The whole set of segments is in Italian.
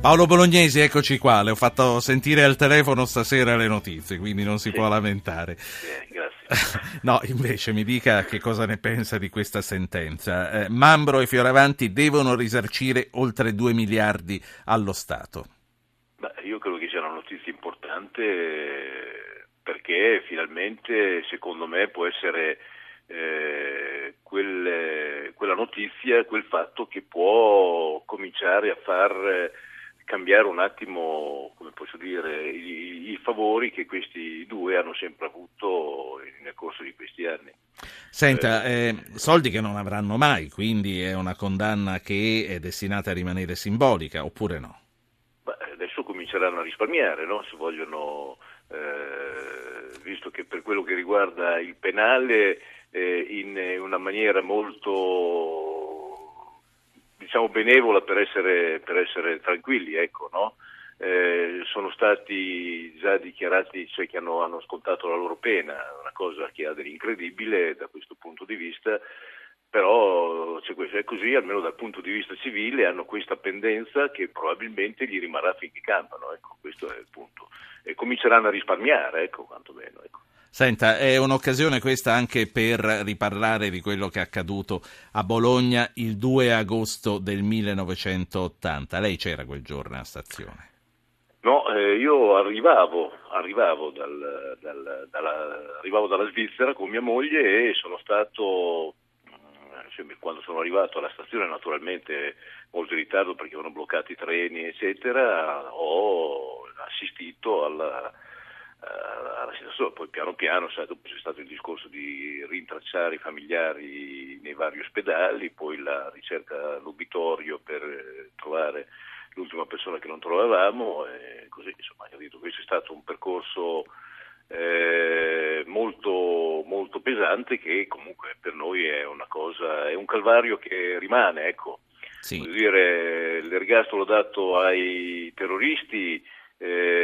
Paolo Bolognesi, eccoci qua, le ho fatto sentire al telefono stasera le notizie, quindi non si sì. può lamentare. Eh, grazie. no, invece mi dica che cosa ne pensa di questa sentenza. Eh, Mambro e Fioravanti devono risarcire oltre 2 miliardi allo Stato. Beh, io credo che sia una notizia importante perché finalmente, secondo me, può essere eh, quel, quella notizia, quel fatto che può cominciare a far cambiare un attimo, come posso dire, i, i, favori che questi due hanno sempre avuto nel corso di questi anni. Senta, eh, eh, soldi che non avranno mai, quindi è una condanna che è destinata a rimanere simbolica, oppure no? Beh, adesso cominceranno a risparmiare, no? Se vogliono, eh, visto che per quello che riguarda il penale, eh, in una maniera molto diciamo benevola per essere, per essere tranquilli, ecco, no? eh, sono stati già dichiarati, cioè che hanno, hanno scontato la loro pena, una cosa che ha dell'incredibile da questo punto di vista, però se è così, almeno dal punto di vista civile, hanno questa pendenza che probabilmente gli rimarrà finché campano, ecco, questo è il punto. E cominceranno a risparmiare, ecco, quantomeno. Ecco. Senta, è un'occasione questa anche per riparlare di quello che è accaduto a Bologna il 2 agosto del 1980. Lei c'era quel giorno a stazione? No, eh, io arrivavo, arrivavo, dal, dal, dalla, arrivavo, dalla, Svizzera con mia moglie e sono stato, mm, quando sono arrivato alla stazione naturalmente molto in ritardo perché erano bloccati i treni eccetera, ho assistito alla situazione, poi piano piano sai, c'è stato il discorso di rintracciare i familiari nei vari ospedali, poi la ricerca all'obitorio per eh, trovare l'ultima persona che non trovavamo e così insomma io detto questo è stato un percorso eh, molto, molto pesante che comunque per noi è una cosa, è un calvario che rimane, ecco. Sì. Dire, l'ergastolo dato ai terroristi eh,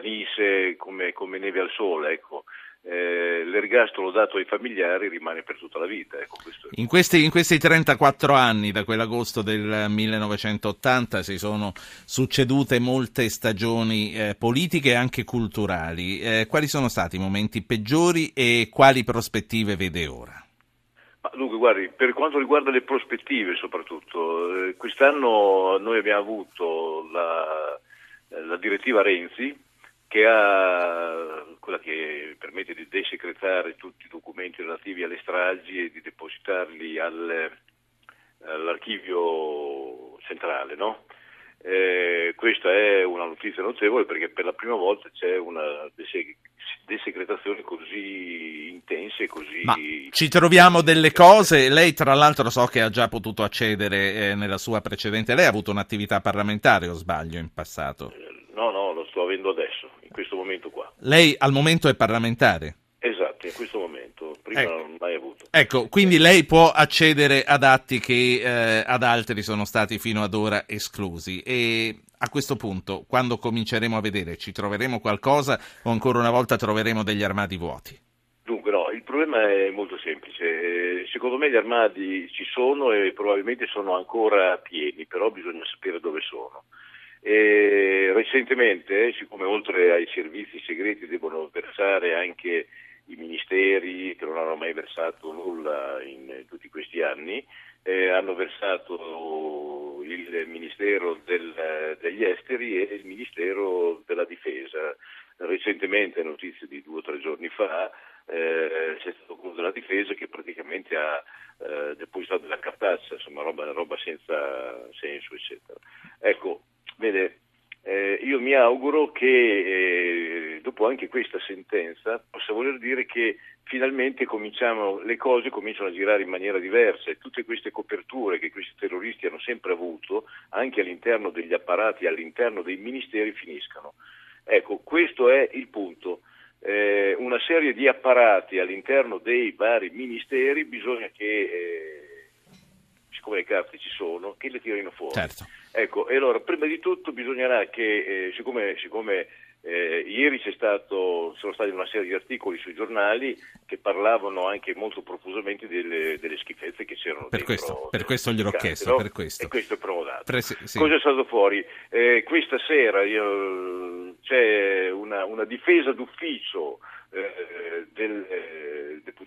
svanisse come, come, neve al sole. Ecco. Eh, l'ergastolo dato ai familiari rimane per tutta la vita. Ecco, in, questi, in, questi, 34 anni, da quell'agosto del 1980, si sono succedute molte stagioni eh, politiche e anche culturali. Eh, quali sono stati i momenti peggiori e quali prospettive vede ora? Ma dunque, guardi, per quanto riguarda le prospettive soprattutto, eh, quest'anno noi abbiamo avuto la la direttiva Renzi che ha quella che permette di desecretare tutti i documenti relativi alle stragi e di depositarli al, all'archivio centrale, no? eh, questa è una notizia notevole perché per la prima volta c'è una desecretazione così intensa e così... Ma ci troviamo delle cose, lei tra l'altro so che ha già potuto accedere eh, nella sua precedente, lei ha avuto un'attività parlamentare o sbaglio in passato? No, no, lo sto avendo adesso, in questo momento qua. Lei al momento è parlamentare? Esatto, in questo momento, prima ecco. non mai avuto. Ecco, quindi lei può accedere ad atti che eh, ad altri sono stati fino ad ora esclusi e a questo punto, quando cominceremo a vedere, ci troveremo qualcosa o ancora una volta troveremo degli armadi vuoti? Dunque no, il problema è molto semplice. Secondo me gli armadi ci sono e probabilmente sono ancora pieni, però bisogna sapere dove sono. E recentemente, siccome oltre ai servizi segreti devono versare anche i ministeri che non hanno mai versato nulla in tutti questi anni, eh, hanno versato il Ministero del, degli Esteri e il Ministero della Difesa. Recentemente, notizie di due o tre giorni fa, eh, c'è stato quello della Difesa che praticamente ha eh, depositato della cartaccia, insomma roba, roba senza senso, eccetera. Ecco, vede, eh, io mi auguro che eh, dopo anche questa sentenza possa voler dire che finalmente le cose cominciano a girare in maniera diversa e tutte queste coperture che questi terroristi hanno sempre avuto, anche all'interno degli apparati, all'interno dei ministeri, finiscano. Ecco, questo è il punto. Eh, una serie di apparati all'interno dei vari ministeri bisogna che eh, siccome le carte ci sono, che le tirino fuori. Certo. Ecco, e allora prima di tutto bisognerà che, eh, siccome, siccome eh, ieri c'è stato, sono stati una serie di articoli sui giornali che parlavano anche molto profusamente delle, delle schifezze che c'erano per dentro. Questo, per questo gliel'ho carte, chiesto, no? per questo. E questo è provato. Presi- sì. Cosa è stato fuori? Eh, questa sera io, c'è una, una, difesa d'ufficio eh, del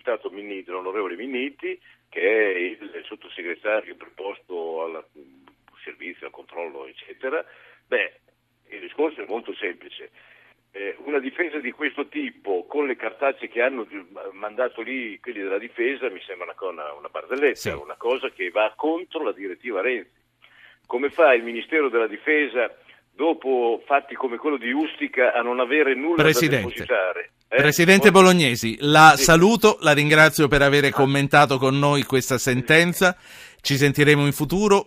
deputato Minniti, l'onorevole Minniti, che è il sottosegretario preposto al servizio, al controllo, eccetera. Beh, il discorso è molto semplice. Eh, una difesa di questo tipo, con le cartacce che hanno mandato lì quelli della difesa, mi sembra una, una, una barzelletta, sì. una cosa che va contro la direttiva Renzi. Come fa il Ministero della Difesa, dopo fatti come quello di Ustica, a non avere nulla Presidente. da depositare? Eh? Presidente Bolognesi, la sì. saluto, la ringrazio per aver commentato con noi questa sentenza. Ci sentiremo in futuro.